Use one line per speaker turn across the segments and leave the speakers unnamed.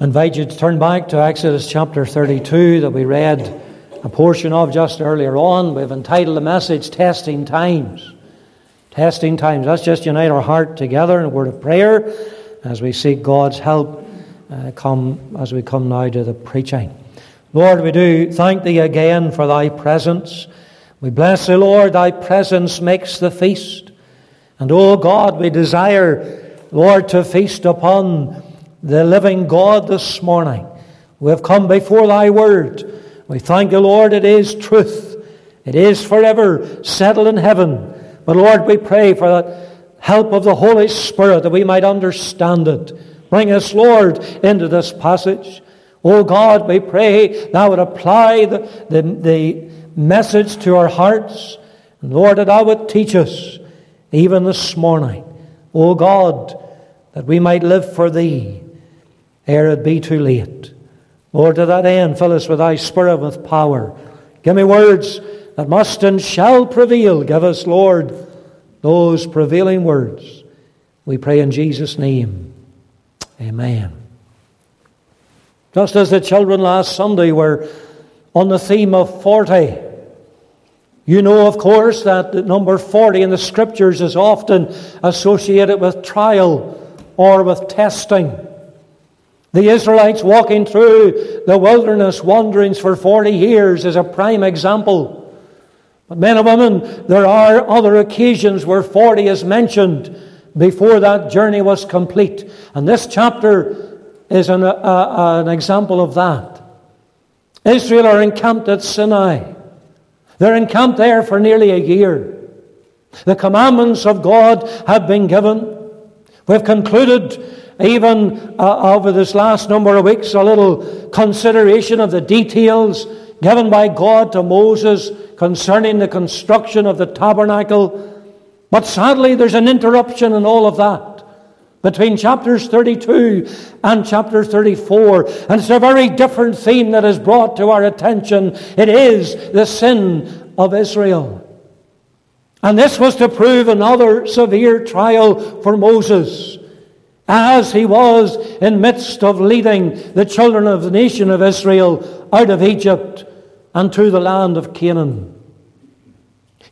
I invite you to turn back to Exodus chapter 32 that we read a portion of just earlier on. We've entitled the message Testing Times. Testing Times. Let's just unite our heart together in a word of prayer as we seek God's help uh, come as we come now to the preaching. Lord, we do thank Thee again for Thy presence. We bless Thee, Lord, Thy presence makes the feast. And, oh God, we desire, Lord, to feast upon the living God this morning. We have come before thy word. We thank you, Lord, it is truth. It is forever settled in heaven. But Lord, we pray for the help of the Holy Spirit that we might understand it. Bring us, Lord, into this passage. Oh God, we pray thou would apply the, the, the message to our hearts. And Lord, that thou would teach us even this morning. Oh God, that we might live for thee ere it be too late. Lord, to that end, fill us with thy Spirit with power. Give me words that must and shall prevail. Give us, Lord, those prevailing words. We pray in Jesus' name. Amen. Just as the children last Sunday were on the theme of 40, you know, of course, that the number 40 in the scriptures is often associated with trial or with testing. The Israelites walking through the wilderness wanderings for 40 years is a prime example. But, men and women, there are other occasions where 40 is mentioned before that journey was complete. And this chapter is an, uh, uh, an example of that. Israel are encamped at Sinai. They're encamped there for nearly a year. The commandments of God have been given. We've concluded even uh, over this last number of weeks, a little consideration of the details given by God to Moses concerning the construction of the tabernacle. But sadly, there's an interruption in all of that between chapters 32 and chapter 34. And it's a very different theme that is brought to our attention. It is the sin of Israel. And this was to prove another severe trial for Moses as he was in midst of leading the children of the nation of Israel out of Egypt and to the land of Canaan.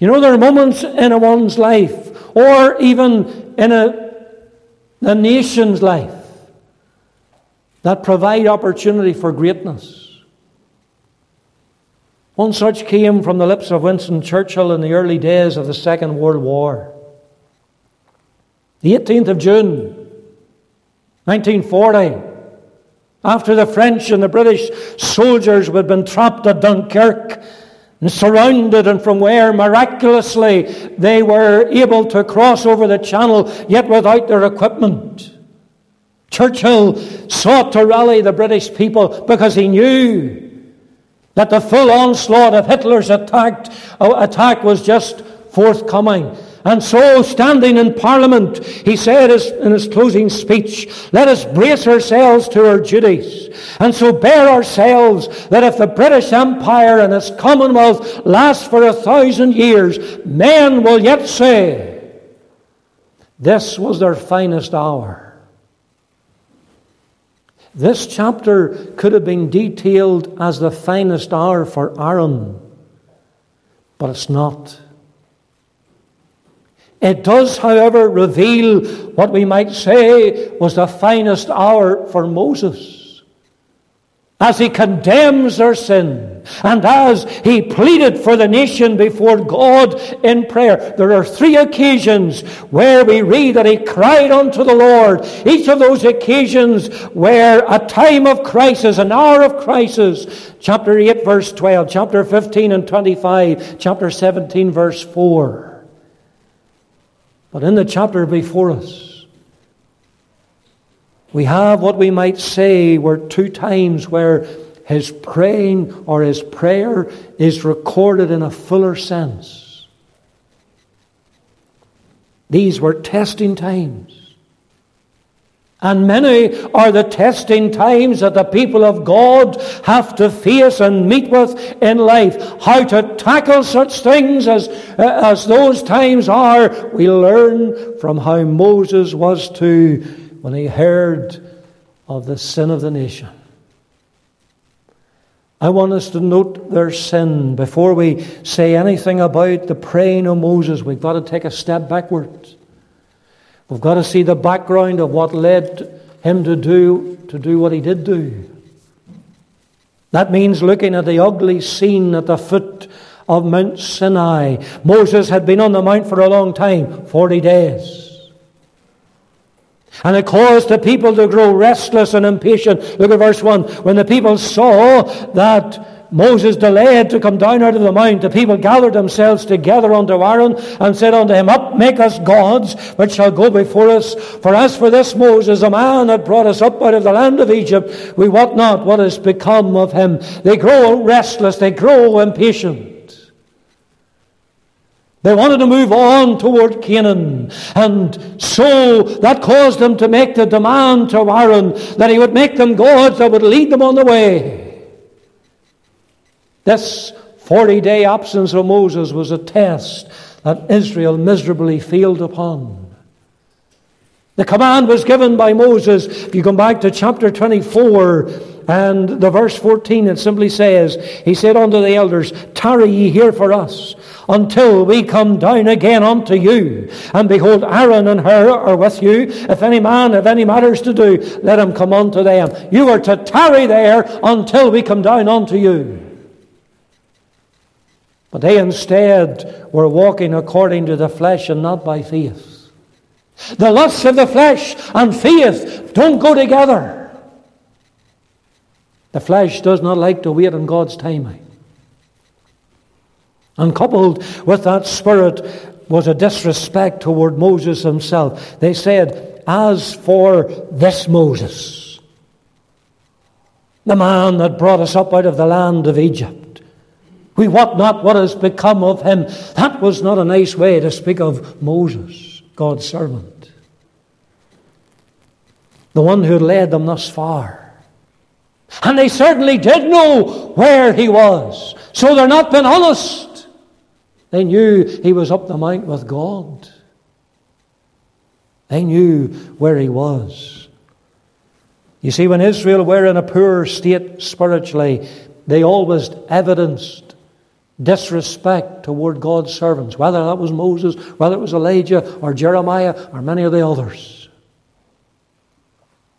You know, there are moments in a one's life, or even in a, a nation's life, that provide opportunity for greatness. One such came from the lips of Winston Churchill in the early days of the Second World War. The 18th of June, 1940, after the French and the British soldiers had been trapped at Dunkirk and surrounded, and from where miraculously they were able to cross over the channel, yet without their equipment. Churchill sought to rally the British people because he knew that the full onslaught of Hitler's attack, uh, attack was just forthcoming. And so, standing in Parliament, he said in his closing speech, Let us brace ourselves to our duties, and so bear ourselves that if the British Empire and its Commonwealth last for a thousand years, men will yet say, This was their finest hour. This chapter could have been detailed as the finest hour for Aaron, but it's not. It does, however, reveal what we might say was the finest hour for Moses. As he condemns their sin and as he pleaded for the nation before God in prayer, there are three occasions where we read that he cried unto the Lord. Each of those occasions were a time of crisis, an hour of crisis. Chapter 8, verse 12, chapter 15 and 25, chapter 17, verse 4. But in the chapter before us, we have what we might say were two times where his praying or his prayer is recorded in a fuller sense. These were testing times. And many are the testing times that the people of God have to face and meet with in life. How to tackle such things as, uh, as those times are, we learn from how Moses was to when he heard of the sin of the nation. I want us to note their sin. Before we say anything about the praying of Moses, we've got to take a step backwards. We've got to see the background of what led him to do, to do what he did do. That means looking at the ugly scene at the foot of Mount Sinai. Moses had been on the mount for a long time 40 days. And it caused the people to grow restless and impatient. Look at verse 1. When the people saw that Moses delayed to come down out of the mount, the people gathered themselves together unto Aaron and said unto him, Up, make us gods, which shall go before us. For as for this Moses, a man that brought us up out of the land of Egypt, we wot not what has become of him. They grow restless, they grow impatient. They wanted to move on toward Canaan. And so that caused them to make the demand to Aaron that he would make them gods that would lead them on the way. This 40 day absence of Moses was a test that Israel miserably failed upon. The command was given by Moses. If you come back to chapter 24, and the verse 14, it simply says, He said unto the elders, Tarry ye here for us until we come down again unto you. And behold, Aaron and Hur are with you. If any man have any matters to do, let him come unto them. You are to tarry there until we come down unto you. But they instead were walking according to the flesh and not by faith. The lusts of the flesh and faith don't go together. The flesh does not like to wait on God's timing. And coupled with that spirit was a disrespect toward Moses himself. They said, As for this Moses, the man that brought us up out of the land of Egypt, we wot not what has become of him. That was not a nice way to speak of Moses, God's servant, the one who led them thus far. And they certainly did know where he was. So they're not being honest. They knew he was up the mount with God. They knew where he was. You see, when Israel were in a poor state spiritually, they always evidenced disrespect toward God's servants, whether that was Moses, whether it was Elijah or Jeremiah or many of the others.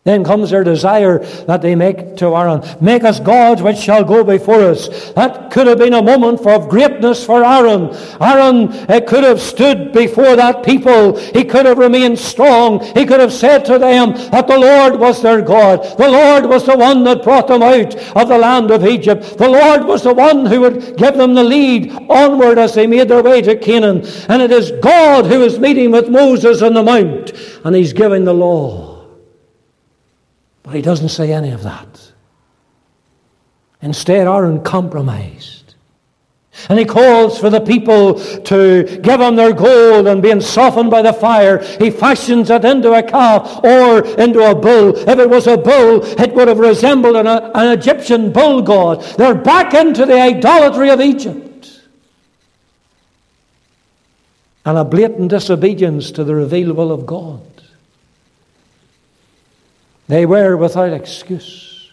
Then comes their desire that they make to Aaron. Make us gods which shall go before us. That could have been a moment of greatness for Aaron. Aaron could have stood before that people. He could have remained strong. He could have said to them that the Lord was their God. The Lord was the one that brought them out of the land of Egypt. The Lord was the one who would give them the lead onward as they made their way to Canaan. And it is God who is meeting with Moses on the mount and he's giving the law. But he doesn't say any of that. Instead, Aaron compromised. And he calls for the people to give him their gold and being softened by the fire, he fashions it into a calf or into a bull. If it was a bull, it would have resembled an, an Egyptian bull god. They're back into the idolatry of Egypt. And a blatant disobedience to the revealed will of God. They were without excuse.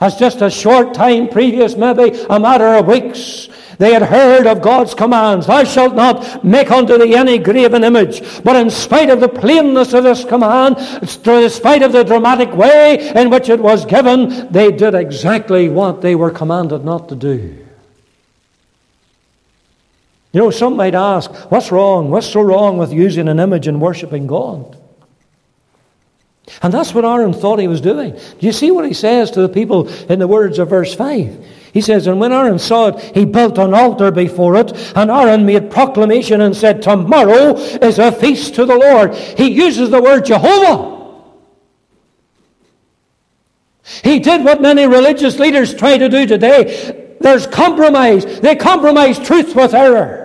As just a short time previous, maybe a matter of weeks, they had heard of God's commands, Thou shalt not make unto thee any graven image. But in spite of the plainness of this command, in spite of the dramatic way in which it was given, they did exactly what they were commanded not to do. You know, some might ask, what's wrong? What's so wrong with using an image and worshipping God? And that's what Aaron thought he was doing. Do you see what he says to the people in the words of verse 5? He says, And when Aaron saw it, he built an altar before it, and Aaron made proclamation and said, Tomorrow is a feast to the Lord. He uses the word Jehovah. He did what many religious leaders try to do today. There's compromise. They compromise truth with error.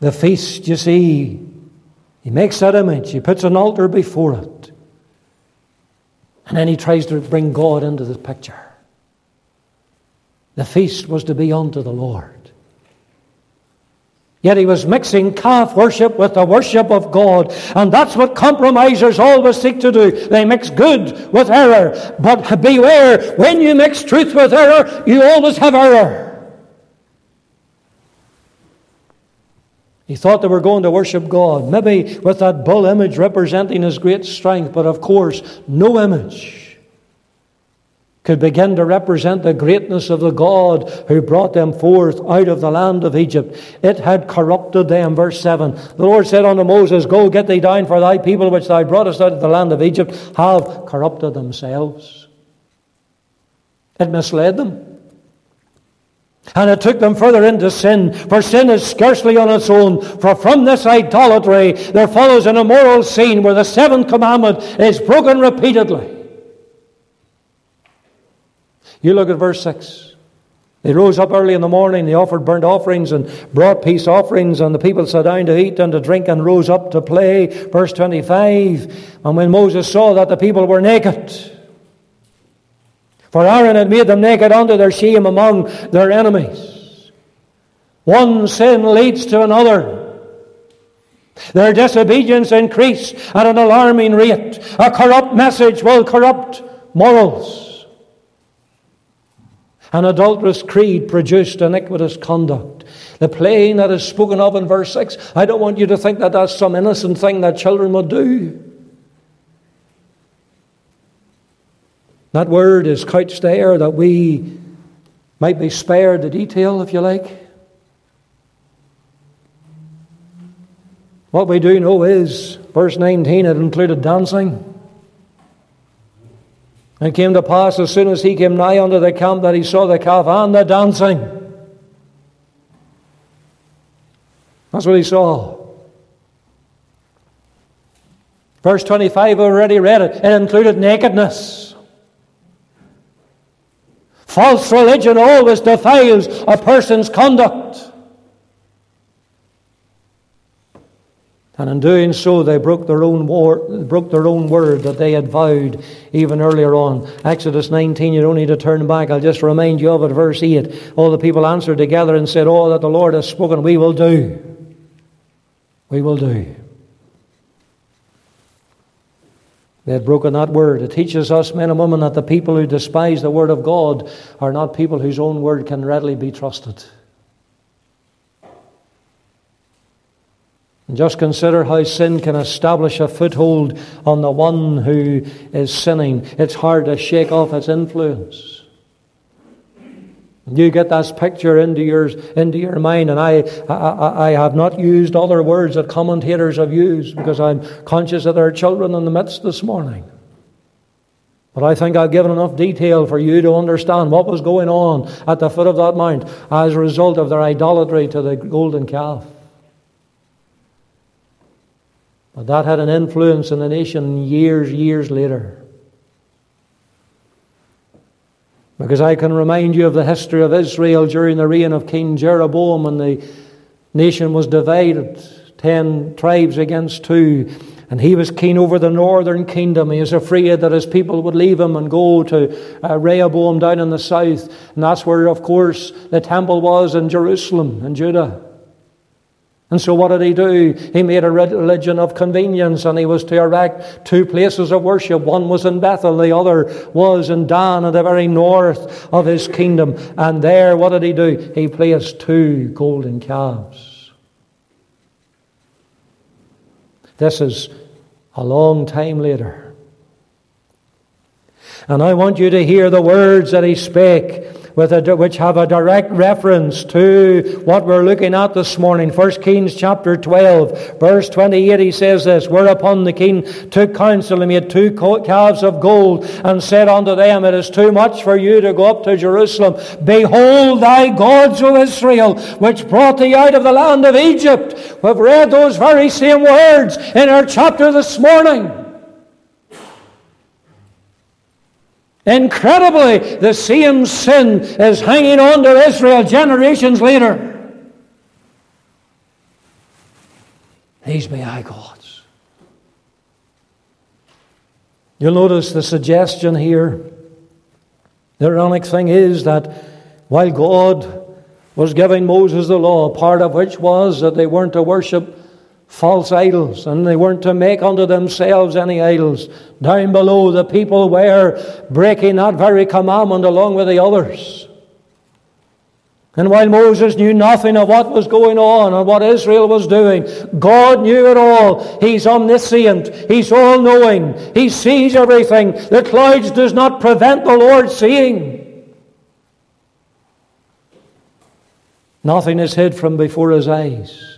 The feast, you see, he makes that image, he puts an altar before it, and then he tries to bring God into the picture. The feast was to be unto the Lord. Yet he was mixing calf worship with the worship of God. And that's what compromisers always seek to do. They mix good with error. But beware, when you mix truth with error, you always have error. He thought they were going to worship God, maybe with that bull image representing his great strength, but of course, no image could begin to represent the greatness of the God who brought them forth out of the land of Egypt. It had corrupted them. Verse 7 The Lord said unto Moses, Go get thee down, for thy people which thou broughtest out of the land of Egypt have corrupted themselves. It misled them. And it took them further into sin, for sin is scarcely on its own. For from this idolatry there follows an immoral scene where the seventh commandment is broken repeatedly. You look at verse 6. They rose up early in the morning, they offered burnt offerings and brought peace offerings, and the people sat down to eat and to drink and rose up to play. Verse 25. And when Moses saw that the people were naked, for Aaron had made them naked unto their shame among their enemies. One sin leads to another. Their disobedience increased at an alarming rate. A corrupt message will corrupt morals. An adulterous creed produced iniquitous conduct. The playing that is spoken of in verse 6, I don't want you to think that that's some innocent thing that children would do. That word is couched there that we might be spared the detail, if you like. What we do know is, verse 19, it included dancing. And it came to pass as soon as he came nigh unto the camp that he saw the calf and the dancing. That's what he saw. Verse 25, already read it. It included nakedness. False religion always defiles a person's conduct. And in doing so, they broke their own war, broke their own word that they had vowed even earlier on. Exodus 19, you don't need to turn back. I'll just remind you of it, verse 8. All the people answered together and said, All that the Lord has spoken, we will do. We will do. They had broken that word. It teaches us, men and women, that the people who despise the word of God are not people whose own word can readily be trusted. And just consider how sin can establish a foothold on the one who is sinning. It's hard to shake off its influence. You get that picture into your, into your mind, and I, I, I have not used other words that commentators have used because I'm conscious that there are children in the midst this morning. But I think I've given enough detail for you to understand what was going on at the foot of that mount as a result of their idolatry to the golden calf. But that had an influence in the nation years, years later. Because I can remind you of the history of Israel during the reign of King Jeroboam when the nation was divided, ten tribes against two. And he was keen over the northern kingdom. He was afraid that his people would leave him and go to uh, Rehoboam down in the south. And that's where, of course, the temple was in Jerusalem, in Judah. And so, what did he do? He made a religion of convenience and he was to erect two places of worship. One was in Bethel, the other was in Dan, at the very north of his kingdom. And there, what did he do? He placed two golden calves. This is a long time later. And I want you to hear the words that he spake a, which have a direct reference to what we're looking at this morning. 1 Kings chapter 12, verse 28, he says this, Whereupon the king took counsel and made two calves of gold and said unto them, It is too much for you to go up to Jerusalem. Behold thy gods, O Israel, which brought thee out of the land of Egypt. We've read those very same words in our chapter this morning. Incredibly, the same sin is hanging on to Israel generations later. These be I gods. You'll notice the suggestion here. The ironic thing is that while God was giving Moses the law, part of which was that they weren't to worship false idols and they weren't to make unto themselves any idols. Down below, the people were breaking that very commandment along with the others. And while Moses knew nothing of what was going on and what Israel was doing, God knew it all. He's omniscient. He's all knowing. He sees everything. The clouds does not prevent the Lord seeing. Nothing is hid from before his eyes.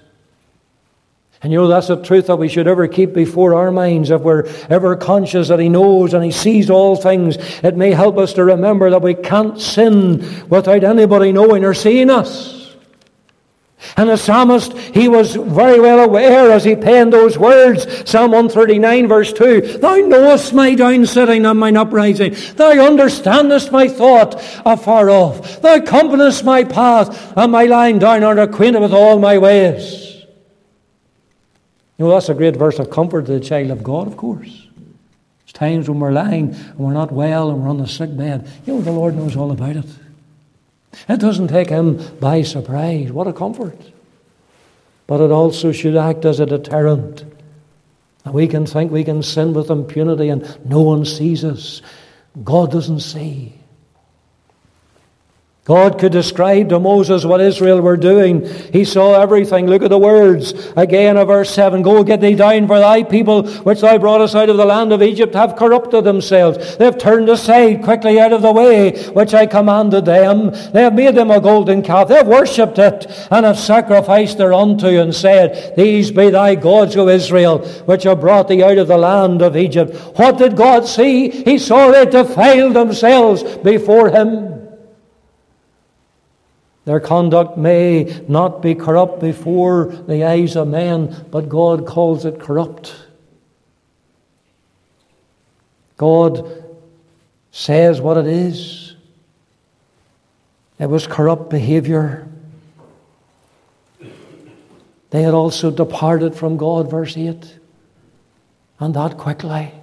And you know, that's a truth that we should ever keep before our minds. If we're ever conscious that He knows and He sees all things, it may help us to remember that we can't sin without anybody knowing or seeing us. And the psalmist, he was very well aware as he penned those words, Psalm 139, verse 2 Thou knowest my down sitting and mine uprising. Thou understandest my thought afar off. Thou compassest my path, and my lying down are acquainted with all my ways. You know, that's a great verse of comfort to the child of God, of course. There's times when we're lying and we're not well and we're on the sick bed. You know, the Lord knows all about it. It doesn't take Him by surprise. What a comfort. But it also should act as a deterrent. And we can think we can sin with impunity and no one sees us. God doesn't see. God could describe to Moses what Israel were doing. He saw everything. Look at the words again of verse 7. Go get thee down, for thy people, which thou broughtest out of the land of Egypt, have corrupted themselves. They have turned aside quickly out of the way which I commanded them. They have made them a golden calf. They have worshipped it, and have sacrificed thereunto, and said, These be thy gods, O Israel, which have brought thee out of the land of Egypt. What did God see? He saw they defiled themselves before him. Their conduct may not be corrupt before the eyes of men, but God calls it corrupt. God says what it is. It was corrupt behavior. They had also departed from God, verse 8, and that quickly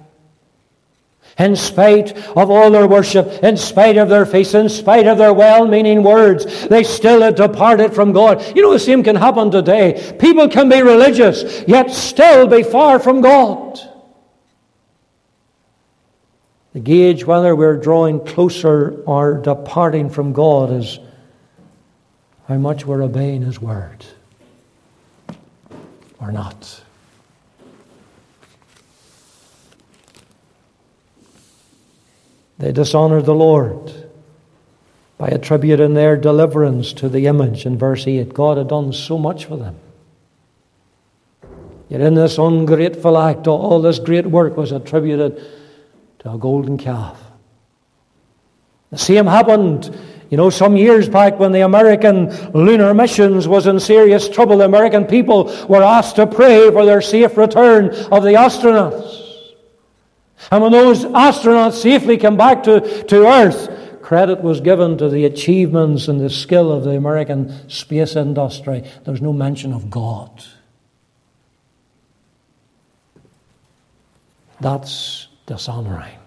in spite of all their worship, in spite of their faith, in spite of their well meaning words, they still had departed from God. You know, the same can happen today. People can be religious, yet still be far from God. The gauge whether we're drawing closer or departing from God is how much we're obeying His word or not. They dishonored the Lord by attributing their deliverance to the image in verse 8. God had done so much for them. Yet in this ungrateful act, all this great work was attributed to a golden calf. The same happened, you know, some years back when the American lunar missions was in serious trouble. The American people were asked to pray for their safe return of the astronauts. And when those astronauts safely came back to, to Earth, credit was given to the achievements and the skill of the American space industry. There was no mention of God. That's dishonoring.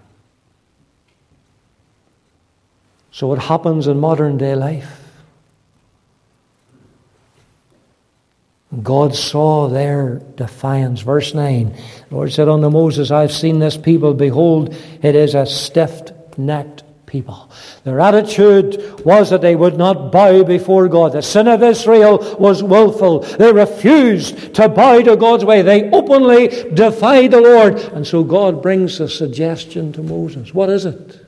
So it happens in modern day life. God saw their defiance. Verse 9 the Lord said unto Moses, I've seen this people. Behold, it is a stiff necked people. Their attitude was that they would not bow before God. The sin of Israel was willful. They refused to bow to God's way. They openly defied the Lord. And so God brings a suggestion to Moses. What is it?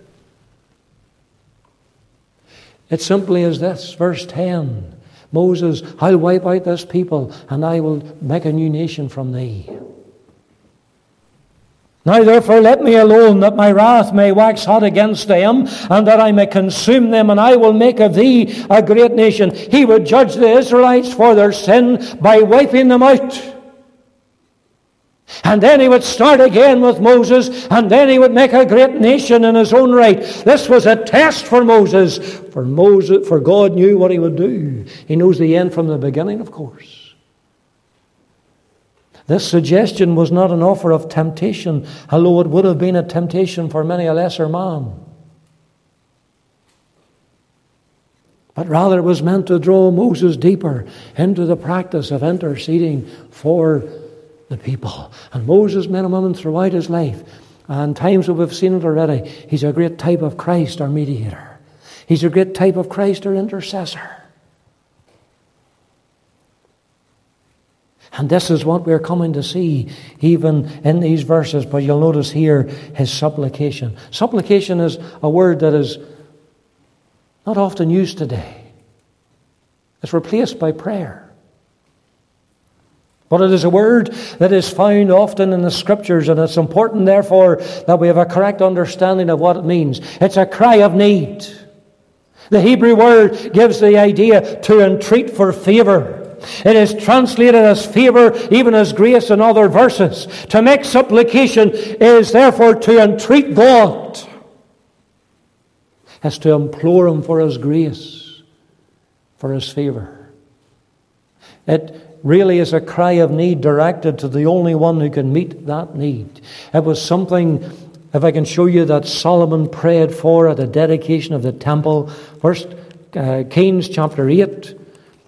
It simply is this, verse 10. Moses, I'll wipe out this people and I will make a new nation from thee. Now therefore let me alone, that my wrath may wax hot against them, and that I may consume them, and I will make of thee a great nation. He would judge the Israelites for their sin by wiping them out. And then he would start again with Moses, and then he would make a great nation in his own right. This was a test for Moses. For Moses, for God knew what he would do. He knows the end from the beginning, of course. This suggestion was not an offer of temptation, although it would have been a temptation for many a lesser man. but rather it was meant to draw Moses deeper into the practice of interceding for the people. And Moses, men and women, throughout his life, and times that we've seen it already, he's a great type of Christ, our mediator. He's a great type of Christ, our intercessor. And this is what we're coming to see even in these verses. But you'll notice here his supplication. Supplication is a word that is not often used today, it's replaced by prayer. But it is a word that is found often in the scriptures, and it's important, therefore, that we have a correct understanding of what it means. It's a cry of need. The Hebrew word gives the idea to entreat for favor. It is translated as favor, even as grace in other verses. To make supplication is therefore to entreat God, as to implore Him for His grace, for His favor. It really is a cry of need directed to the only one who can meet that need. It was something, if I can show you, that Solomon prayed for at the dedication of the temple. First uh, Kings chapter 8,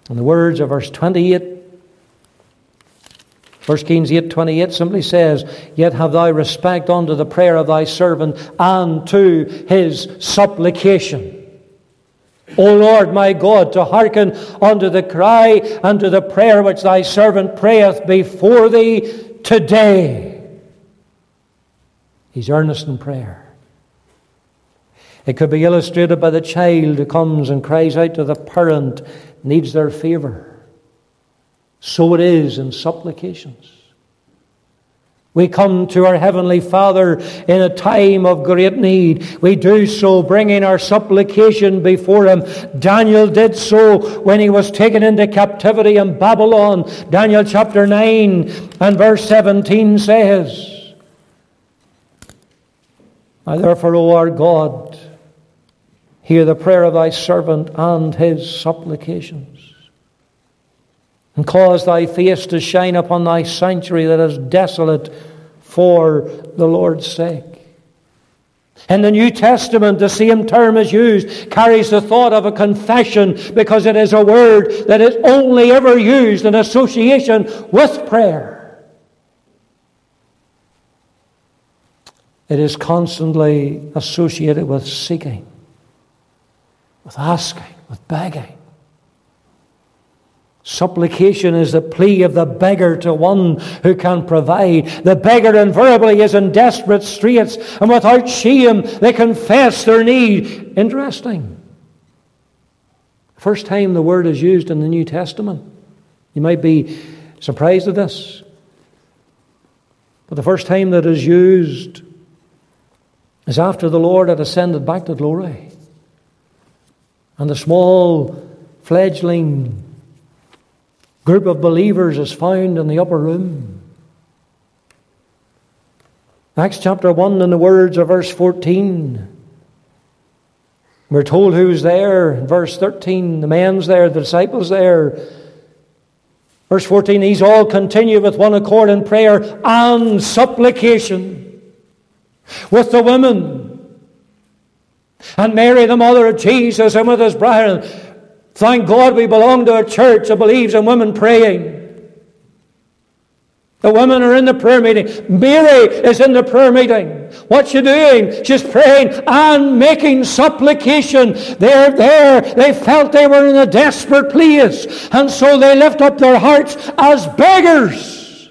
and the words of verse 28. 1 Kings 8 28 simply says, Yet have thou respect unto the prayer of thy servant and to his supplication. O Lord my God, to hearken unto the cry and to the prayer which thy servant prayeth before thee today. He's earnest in prayer. It could be illustrated by the child who comes and cries out to the parent, needs their favor. So it is in supplications. We come to our Heavenly Father in a time of great need. We do so bringing our supplication before Him. Daniel did so when he was taken into captivity in Babylon. Daniel chapter 9 and verse 17 says, I therefore, O our God, hear the prayer of thy servant and his supplications and cause thy face to shine upon thy sanctuary that is desolate for the Lord's sake. In the New Testament, the same term is used, carries the thought of a confession because it is a word that is only ever used in association with prayer. It is constantly associated with seeking, with asking, with begging. Supplication is the plea of the beggar to one who can provide. The beggar invariably is in desperate straits, and without shame they confess their need. Interesting. First time the word is used in the New Testament. You might be surprised at this. But the first time that is used is after the Lord had ascended back to glory. And the small fledgling group of believers is found in the upper room. Acts chapter 1, in the words of verse 14, we're told who's there. Verse 13, the man's there, the disciples there. Verse 14, these all continue with one accord in prayer and supplication with the women. And Mary, the mother of Jesus, and with his brethren. Thank God we belong to a church that believes in women praying. The women are in the prayer meeting. Mary is in the prayer meeting. What's she doing? She's praying and making supplication. They're there. They felt they were in a desperate place. And so they lift up their hearts as beggars.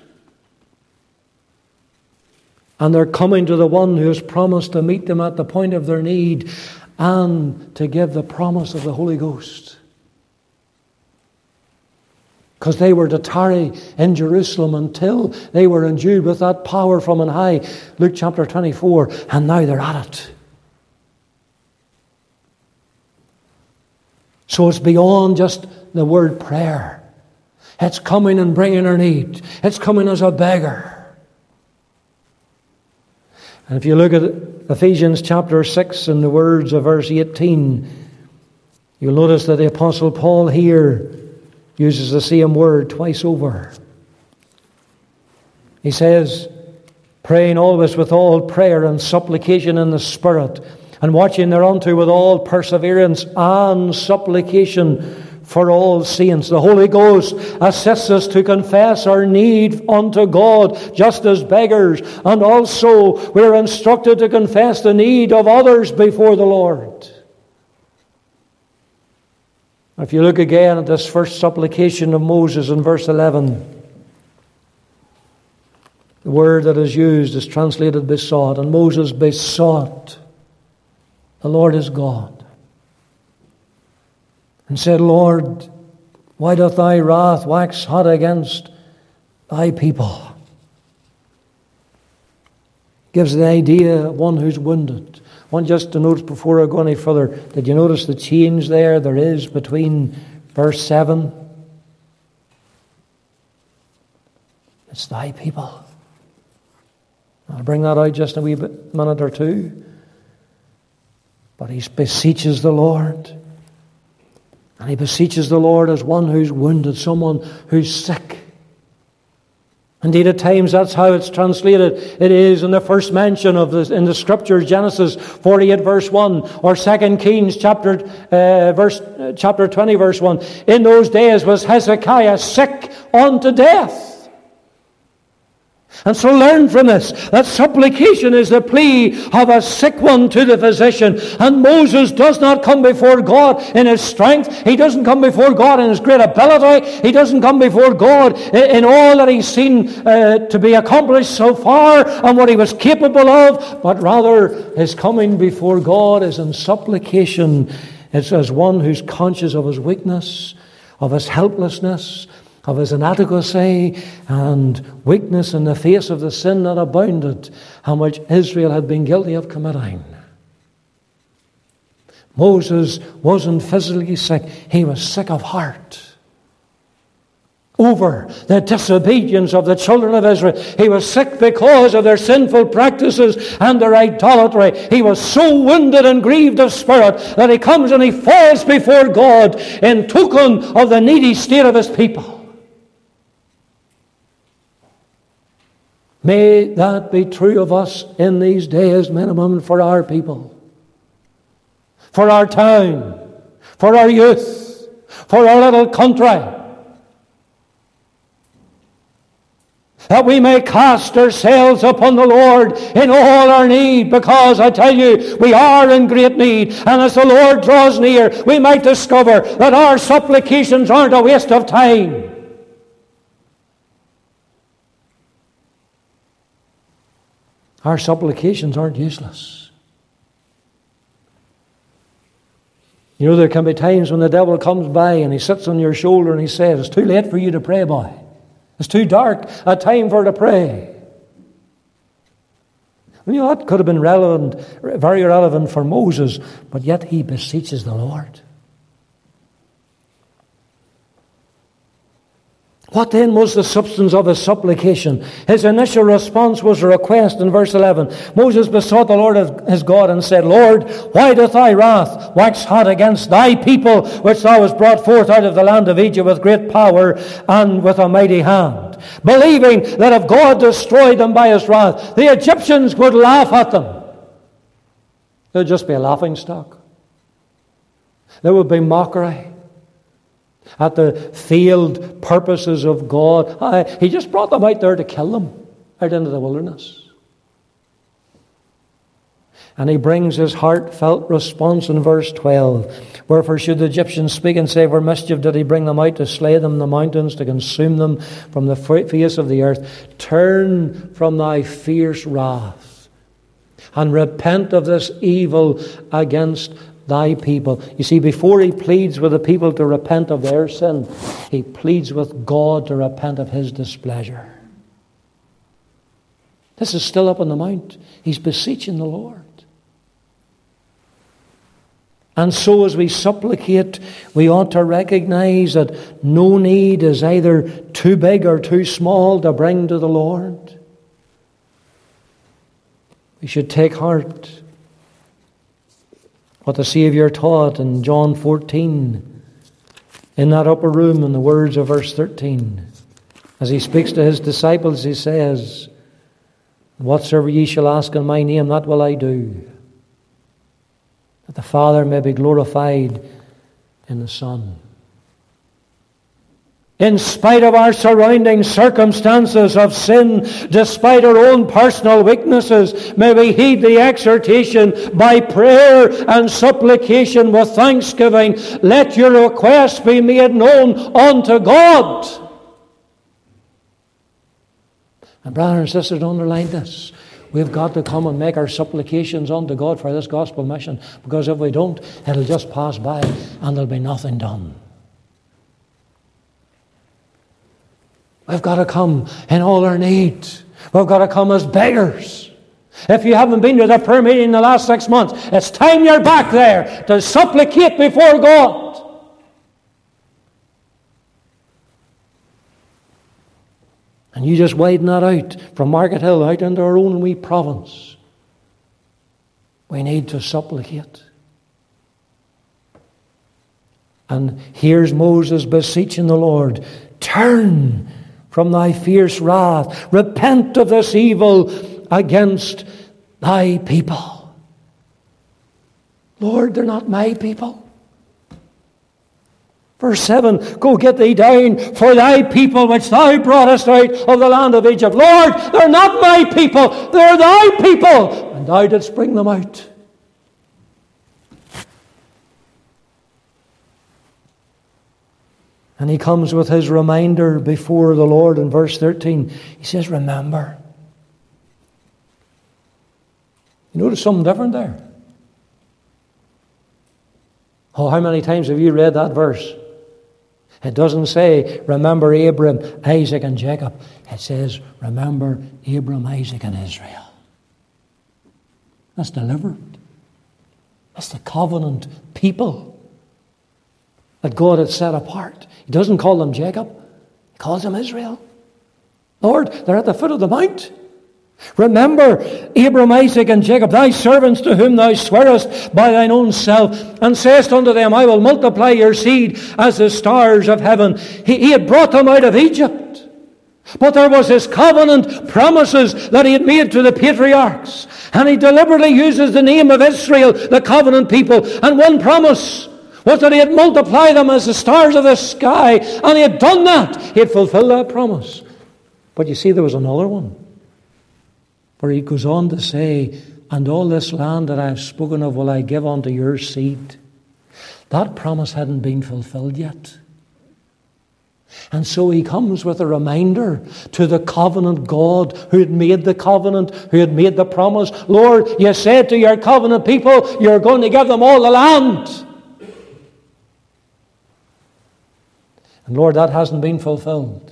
And they're coming to the one who has promised to meet them at the point of their need and to give the promise of the Holy Ghost because they were to tarry in Jerusalem until they were endued with that power from on high. Luke chapter 24, and now they're at it. So it's beyond just the word prayer. It's coming and bringing her need. It's coming as a beggar. And if you look at Ephesians chapter 6 and the words of verse 18, you'll notice that the Apostle Paul here uses the same word twice over. He says, praying always with all prayer and supplication in the Spirit, and watching thereunto with all perseverance and supplication for all saints. The Holy Ghost assists us to confess our need unto God just as beggars, and also we're instructed to confess the need of others before the Lord. If you look again at this first supplication of Moses in verse 11, the word that is used is translated besought, and Moses besought the Lord his God and said, Lord, why doth thy wrath wax hot against thy people? Gives the idea of one who's wounded. One just to notice before I go any further, did you notice the change there there is between verse 7? It's thy people. I'll bring that out just in a wee bit, minute or two. But he beseeches the Lord. And he beseeches the Lord as one who's wounded, someone who's sick. Indeed, at times that's how it's translated. It is in the first mention of this in the scriptures, Genesis 48 verse 1, or 2 Kings chapter, uh, verse, uh, chapter 20 verse 1. In those days was Hezekiah sick unto death. And so learn from this that supplication is the plea of a sick one to the physician. And Moses does not come before God in his strength. He doesn't come before God in his great ability. He doesn't come before God in all that he's seen uh, to be accomplished so far and what he was capable of. But rather, his coming before God is in supplication. It's as one who's conscious of his weakness, of his helplessness, of his inadequacy and weakness in the face of the sin that abounded, and which Israel had been guilty of committing. Moses wasn't physically sick, he was sick of heart. Over the disobedience of the children of Israel. He was sick because of their sinful practices and their idolatry. He was so wounded and grieved of spirit that he comes and he falls before God in token of the needy state of his people. May that be true of us in these days, women, for our people, for our town, for our youth, for our little country. That we may cast ourselves upon the Lord in all our need, because I tell you, we are in great need. And as the Lord draws near, we might discover that our supplications aren't a waste of time. Our supplications aren't useless. You know, there can be times when the devil comes by and he sits on your shoulder and he says, It's too late for you to pray, boy. It's too dark a time for to pray. You know, that could have been relevant, very relevant for Moses, but yet he beseeches the Lord. What then was the substance of his supplication? His initial response was a request in verse 11. Moses besought the Lord his God and said, Lord, why doth thy wrath wax hot against thy people, which thou hast brought forth out of the land of Egypt with great power and with a mighty hand? Believing that if God destroyed them by his wrath, the Egyptians would laugh at them. They would just be a laughing stock. There would be mockery at the failed purposes of God. I, he just brought them out there to kill them out into the wilderness. And he brings his heartfelt response in verse 12. Wherefore should the Egyptians speak and say, For mischief did he bring them out to slay them in the mountains, to consume them from the face of the earth? Turn from thy fierce wrath and repent of this evil against thy people. You see, before he pleads with the people to repent of their sin, he pleads with God to repent of his displeasure. This is still up on the mount. He's beseeching the Lord. And so, as we supplicate, we ought to recognize that no need is either too big or too small to bring to the Lord. We should take heart what the Saviour taught in John 14 in that upper room in the words of verse 13. As he speaks to his disciples, he says, Whatsoever ye shall ask in my name, that will I do, that the Father may be glorified in the Son. In spite of our surrounding circumstances of sin, despite our own personal weaknesses, may we heed the exhortation by prayer and supplication with thanksgiving. Let your requests be made known unto God. And brothers and sisters, underline this. We've got to come and make our supplications unto God for this gospel mission because if we don't, it'll just pass by and there'll be nothing done. We've got to come in all our needs. We've got to come as beggars. If you haven't been to the prayer meeting in the last six months, it's time you're back there to supplicate before God. And you just widen that out from Markethill out into our own wee province. We need to supplicate. And here's Moses beseeching the Lord Turn from thy fierce wrath, repent of this evil against thy people. Lord, they're not my people. Verse 7 Go get thee down for thy people which thou broughtest out of the land of Egypt. Lord, they're not my people, they're thy people, and thou didst bring them out. And he comes with his reminder before the Lord in verse 13. He says, Remember. You notice something different there? Oh, how many times have you read that verse? It doesn't say, remember Abram, Isaac, and Jacob. It says, remember Abram, Isaac, and Israel. That's delivered. That's the covenant people that God had set apart. He doesn't call them Jacob, he calls them Israel. Lord, they're at the foot of the mount. Remember Abram, Isaac, and Jacob, thy servants to whom thou swearest by thine own self, and sayest unto them, I will multiply your seed as the stars of heaven. He, he had brought them out of Egypt. But there was his covenant promises that he had made to the patriarchs. And he deliberately uses the name of Israel, the covenant people. And one promise was that he had multiplied them as the stars of the sky. And he had done that. He had fulfilled that promise. But you see, there was another one. For he goes on to say, And all this land that I have spoken of will I give unto your seed. That promise hadn't been fulfilled yet. And so he comes with a reminder to the covenant God who had made the covenant, who had made the promise. Lord, you said to your covenant people, you're going to give them all the land. And Lord, that hasn't been fulfilled.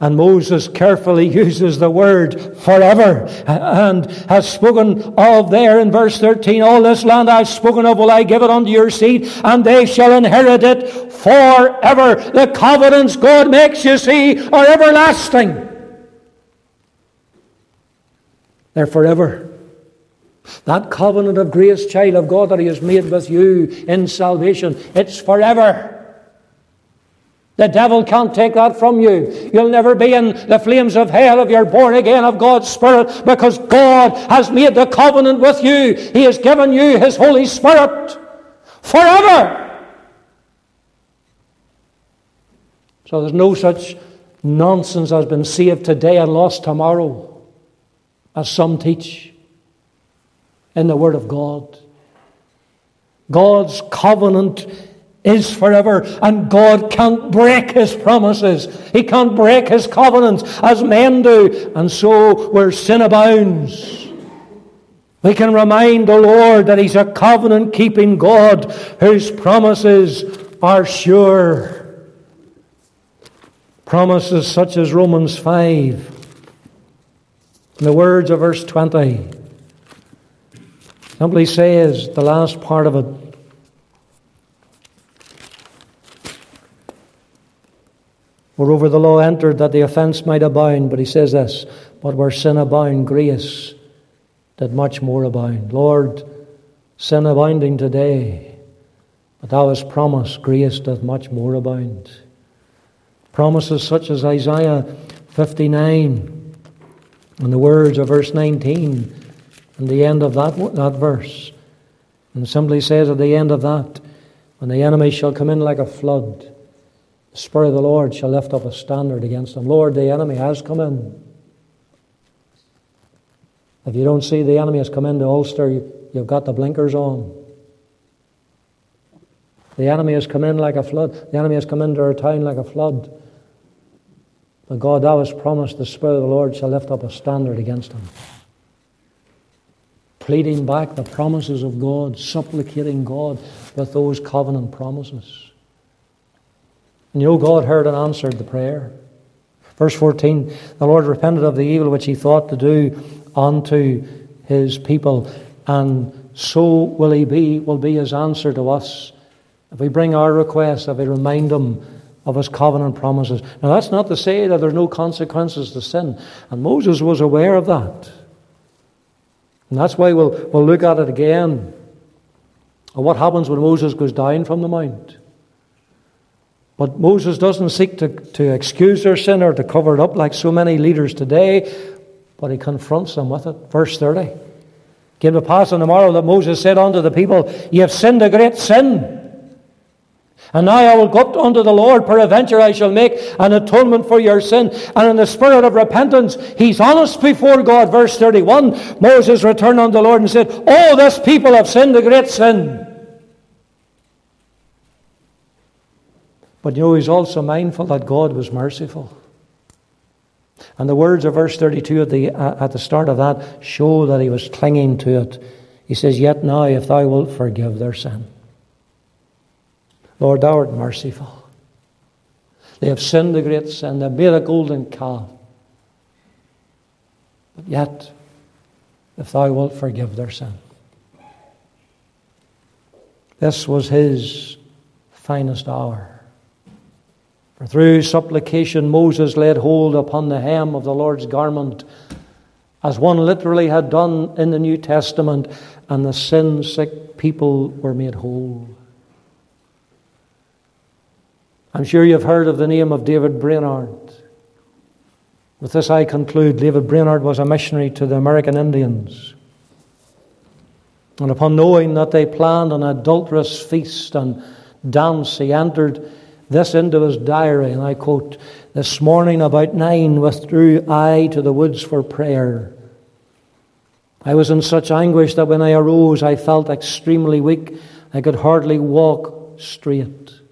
And Moses carefully uses the word forever and has spoken of there in verse 13 All this land I've spoken of will I give it unto your seed, and they shall inherit it forever. The covenants God makes, you see, are everlasting. They're forever. That covenant of grace, child of God, that He has made with you in salvation, it's forever. The devil can't take that from you. You'll never be in the flames of hell if you're born again of God's Spirit because God has made the covenant with you. He has given you His Holy Spirit forever. So there's no such nonsense as been saved today and lost tomorrow, as some teach in the Word of God. God's covenant is forever, and God can't break His promises. He can't break His covenants as men do, and so where sin abounds, we can remind the Lord that He's a covenant keeping God whose promises are sure. Promises such as Romans 5. In the words of verse 20, simply says the last part of it Moreover, the law entered that the offense might abound, but he says this, but where sin abound, grace did much more abound. Lord, sin abounding today, but thou hast promised grace doth much more abound. Promises such as Isaiah 59 and the words of verse 19 in the end of that, that verse. And simply says at the end of that, when the enemy shall come in like a flood, the Spirit of the Lord shall lift up a standard against them. Lord, the enemy has come in. If you don't see the enemy has come into Ulster, you've got the blinkers on. The enemy has come in like a flood. The enemy has come into our town like a flood. But God, thou hast promised the Spirit of the Lord shall lift up a standard against him. Pleading back the promises of God, supplicating God with those covenant promises. And you know, God heard and answered the prayer. Verse 14 The Lord repented of the evil which he thought to do unto his people, and so will he be, will be his answer to us. If we bring our requests, if we remind him of his covenant promises. Now, that's not to say that there are no consequences to sin. And Moses was aware of that. And that's why we'll, we'll look at it again. What happens when Moses goes down from the mount? But Moses doesn't seek to, to excuse their sin or to cover it up like so many leaders today, but he confronts them with it. Verse 30. Came to pass on the morrow that Moses said unto the people, Ye have sinned a great sin. And now I will go up unto the Lord, peradventure I shall make an atonement for your sin. And in the spirit of repentance, he's honest before God. Verse 31 Moses returned unto the Lord and said, Oh, this people have sinned a great sin. But you know, he's also mindful that God was merciful. And the words of verse 32 at the, uh, at the start of that show that he was clinging to it. He says, Yet now, if thou wilt forgive their sin. Lord, thou art merciful. They have sinned a great sin. They made a golden calf. But yet, if thou wilt forgive their sin. This was his finest hour. For through supplication, Moses laid hold upon the hem of the Lord's garment, as one literally had done in the New Testament, and the sin sick people were made whole. I'm sure you've heard of the name of David Brainerd. With this, I conclude David Brainerd was a missionary to the American Indians. And upon knowing that they planned an adulterous feast and dance, he entered this into his diary, and I quote This morning about nine withdrew I to the woods for prayer. I was in such anguish that when I arose, I felt extremely weak. I could hardly walk straight.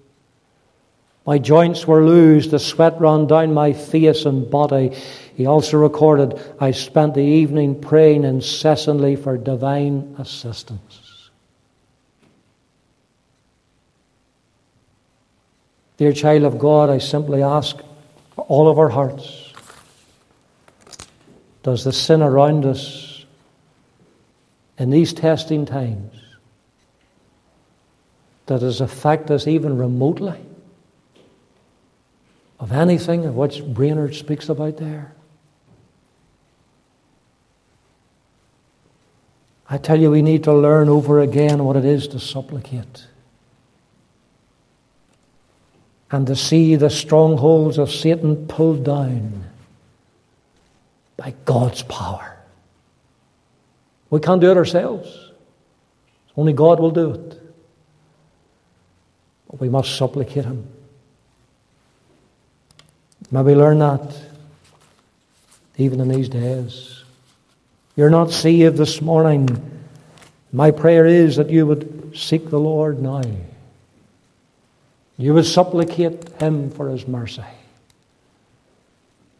My joints were loose, the sweat ran down my face and body. He also recorded, I spent the evening praying incessantly for divine assistance. Dear child of God, I simply ask all of our hearts does the sin around us in these testing times that does affect us even remotely? Of anything of which Brainerd speaks about there. I tell you, we need to learn over again what it is to supplicate and to see the strongholds of Satan pulled down by God's power. We can't do it ourselves. Only God will do it. But we must supplicate Him. May we learn that even in these days. You're not saved this morning. My prayer is that you would seek the Lord now. You would supplicate Him for His mercy.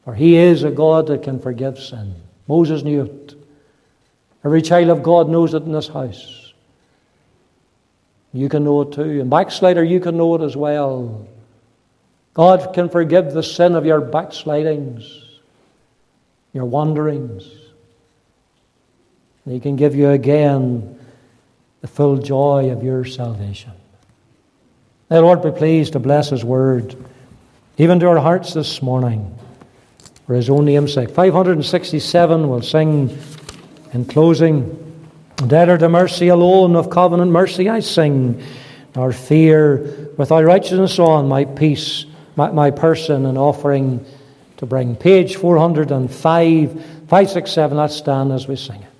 For He is a God that can forgive sin. Moses knew it. Every child of God knows it in this house. You can know it too. And backslider, you can know it as well. God can forgive the sin of your backslidings, your wanderings. And He can give you again the full joy of your salvation. May the Lord be pleased to bless His word, even to our hearts this morning, for His own name's sake. 567 will sing in closing. Debtor to mercy alone, of covenant mercy I sing, nor fear with thy righteousness on my peace my, my person and offering to bring. Page 405, 567, let's stand as we sing it.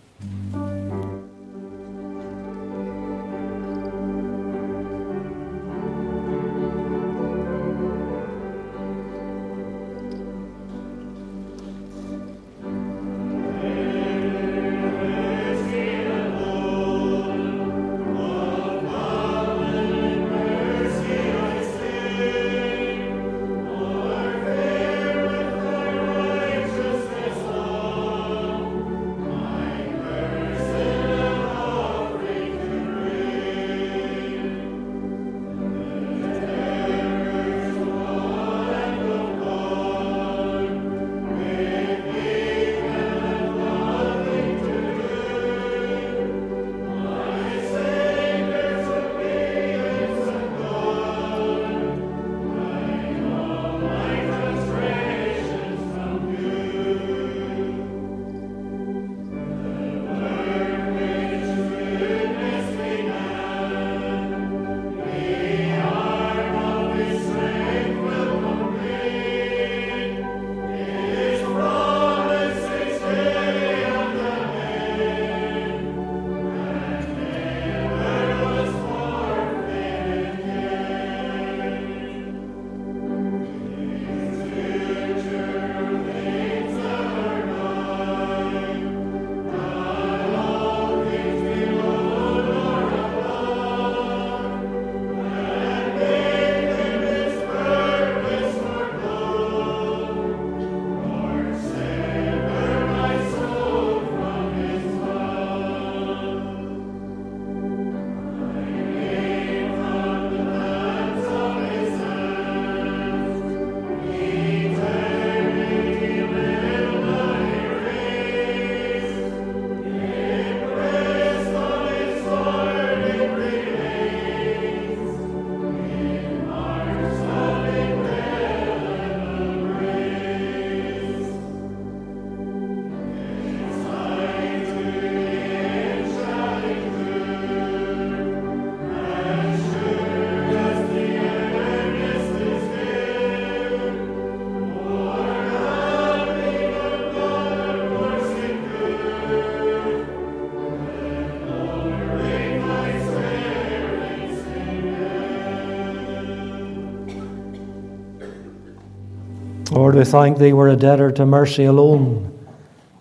Lord, we thank Thee we're a debtor to mercy alone.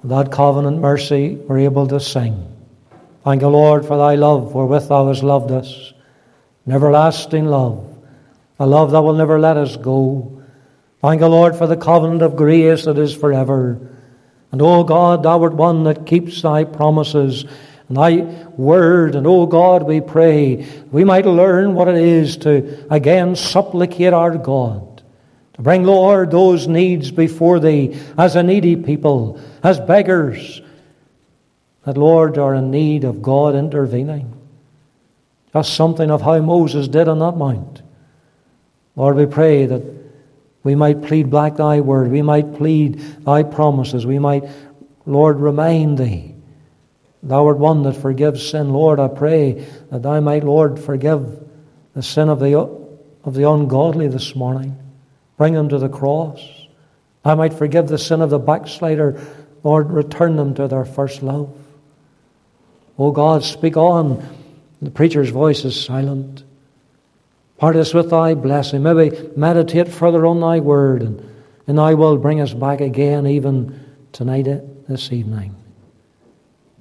That covenant mercy we're able to sing. Thank you, Lord, for Thy love wherewith Thou hast loved us. An everlasting love. A love that will never let us go. Thank you, Lord, for the covenant of grace that is forever. And, O God, Thou art one that keeps Thy promises and Thy word. And, O God, we pray we might learn what it is to again supplicate our God bring, Lord, those needs before Thee as a needy people, as beggars, that, Lord, are in need of God intervening. Just something of how Moses did on that mount. Lord, we pray that we might plead back Thy word, we might plead Thy promises, we might, Lord, remind Thee. Thou art one that forgives sin. Lord, I pray that Thou might, Lord, forgive the sin of the, of the ungodly this morning. Bring them to the cross. I might forgive the sin of the backslider. Lord, return them to their first love. Oh God, speak on. The preacher's voice is silent. Part us with thy blessing. Maybe meditate further on thy word, and, and thy will bring us back again, even tonight, uh, this evening.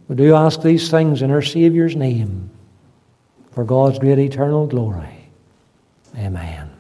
We do ask these things in our Saviour's name for God's great eternal glory. Amen.